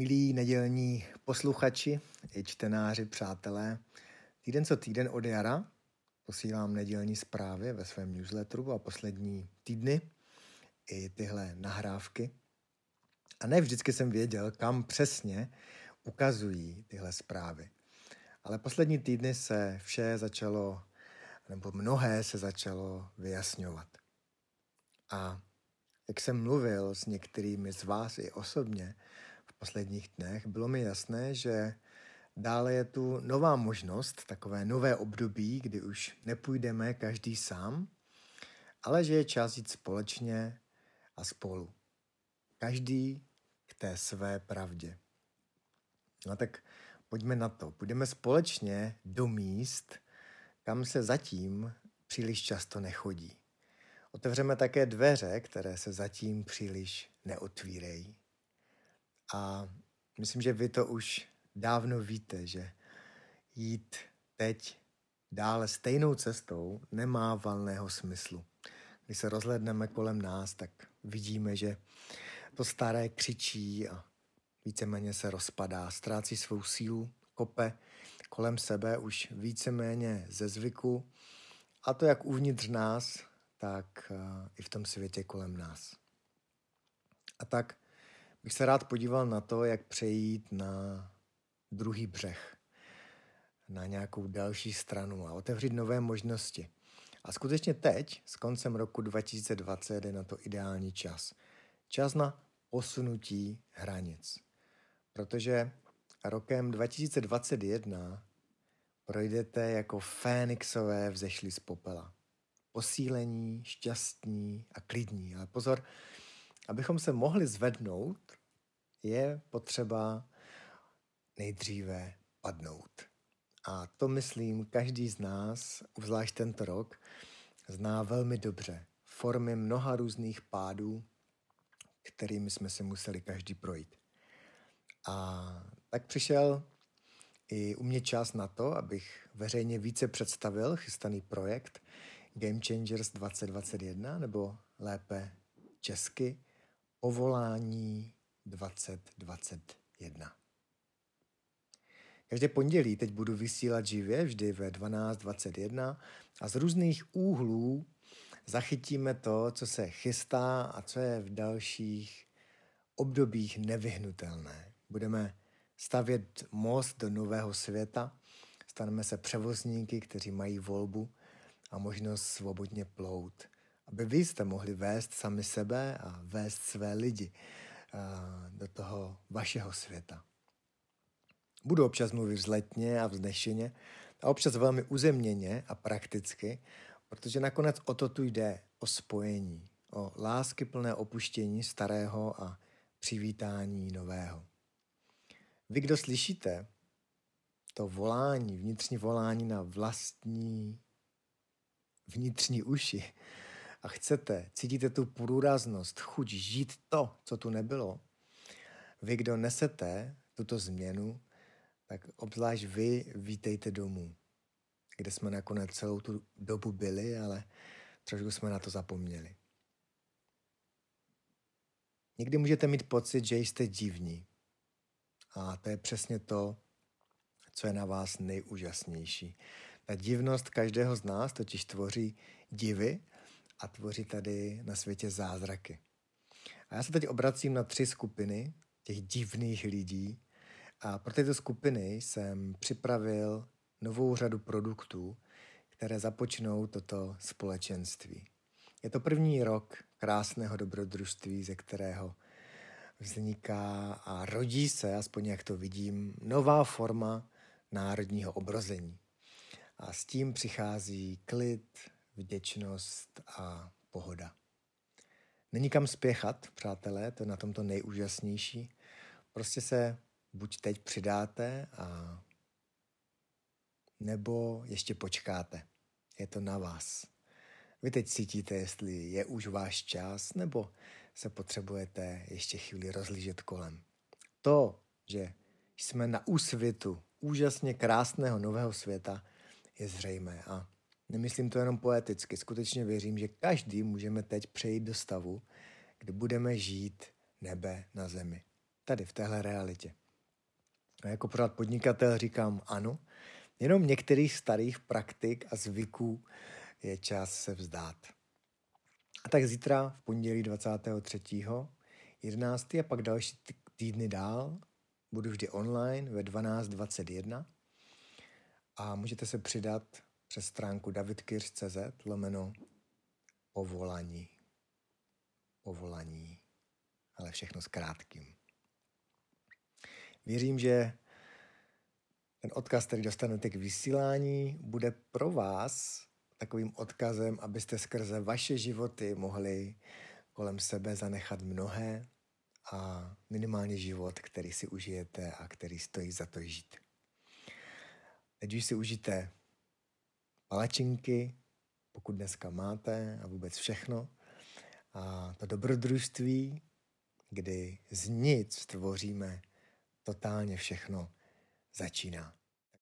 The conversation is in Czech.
Milí nedělní posluchači i čtenáři, přátelé, týden co týden od jara posílám nedělní zprávy ve svém newsletteru a poslední týdny i tyhle nahrávky. A ne vždycky jsem věděl, kam přesně ukazují tyhle zprávy. Ale poslední týdny se vše začalo, nebo mnohé se začalo vyjasňovat. A jak jsem mluvil s některými z vás i osobně, posledních dnech, bylo mi jasné, že dále je tu nová možnost, takové nové období, kdy už nepůjdeme každý sám, ale že je čas jít společně a spolu. Každý k té své pravdě. No tak pojďme na to. Půjdeme společně do míst, kam se zatím příliš často nechodí. Otevřeme také dveře, které se zatím příliš neotvírají. A myslím, že vy to už dávno víte, že jít teď dále stejnou cestou nemá valného smyslu. Když se rozhledneme kolem nás, tak vidíme, že to staré křičí a víceméně se rozpadá, ztrácí svou sílu, kope kolem sebe už víceméně ze zvyku, a to jak uvnitř nás, tak eh, i v tom světě kolem nás. A tak bych se rád podíval na to, jak přejít na druhý břeh, na nějakou další stranu a otevřít nové možnosti. A skutečně teď, s koncem roku 2020, je na to ideální čas. Čas na posunutí hranic. Protože rokem 2021 projdete jako fénixové vzešli z popela. Posílení, šťastní a klidní. Ale pozor, abychom se mohli zvednout, je potřeba nejdříve padnout. A to myslím, každý z nás, zvlášť tento rok, zná velmi dobře. Formy mnoha různých pádů, kterými jsme si museli každý projít. A tak přišel i u mě čas na to, abych veřejně více představil chystaný projekt Game Changers 2021, nebo lépe česky Povolání 2021. Každé pondělí teď budu vysílat živě, vždy ve 12.21 a z různých úhlů zachytíme to, co se chystá a co je v dalších obdobích nevyhnutelné. Budeme stavět most do nového světa, staneme se převozníky, kteří mají volbu a možnost svobodně plout – aby vy jste mohli vést sami sebe a vést své lidi do toho vašeho světa. Budu občas mluvit vzletně a vznešeně a občas velmi uzemněně a prakticky, protože nakonec o to tu jde, o spojení, o lásky plné opuštění starého a přivítání nového. Vy, kdo slyšíte to volání, vnitřní volání na vlastní vnitřní uši, a chcete, cítíte tu průraznost, chuť žít to, co tu nebylo, vy, kdo nesete tuto změnu, tak obzvlášť vy vítejte domů, kde jsme nakonec celou tu dobu byli, ale trošku jsme na to zapomněli. Někdy můžete mít pocit, že jste divní. A to je přesně to, co je na vás nejúžasnější. Ta divnost každého z nás totiž tvoří divy a tvoří tady na světě zázraky. A já se teď obracím na tři skupiny těch divných lidí a pro tyto skupiny jsem připravil novou řadu produktů, které započnou toto společenství. Je to první rok krásného dobrodružství, ze kterého vzniká a rodí se, aspoň jak to vidím, nová forma národního obrození. A s tím přichází klid, vděčnost a pohoda. Není kam spěchat, přátelé, to je na tomto nejúžasnější. Prostě se buď teď přidáte a nebo ještě počkáte. Je to na vás. Vy teď cítíte, jestli je už váš čas, nebo se potřebujete ještě chvíli rozlížet kolem. To, že jsme na úsvitu úžasně krásného nového světa, je zřejmé a Nemyslím to jenom poeticky, skutečně věřím, že každý můžeme teď přejít do stavu, kdy budeme žít nebe na zemi. tady v téhle realitě. A jako pořád podnikatel říkám ano, jenom některých starých praktik a zvyků je čas se vzdát. A tak zítra v pondělí 23. 11. a pak další týdny dál budu vždy online ve 12.21 a můžete se přidat přes stránku davidkirš.cz lomeno povolání. Povolání. Ale všechno s krátkým. Věřím, že ten odkaz, který dostanete k vysílání, bude pro vás takovým odkazem, abyste skrze vaše životy mohli kolem sebe zanechat mnohé a minimálně život, který si užijete a který stojí za to žít. Teď už si užijte palačinky, pokud dneska máte a vůbec všechno. A to dobrodružství, kdy z nic tvoříme totálně všechno, začíná.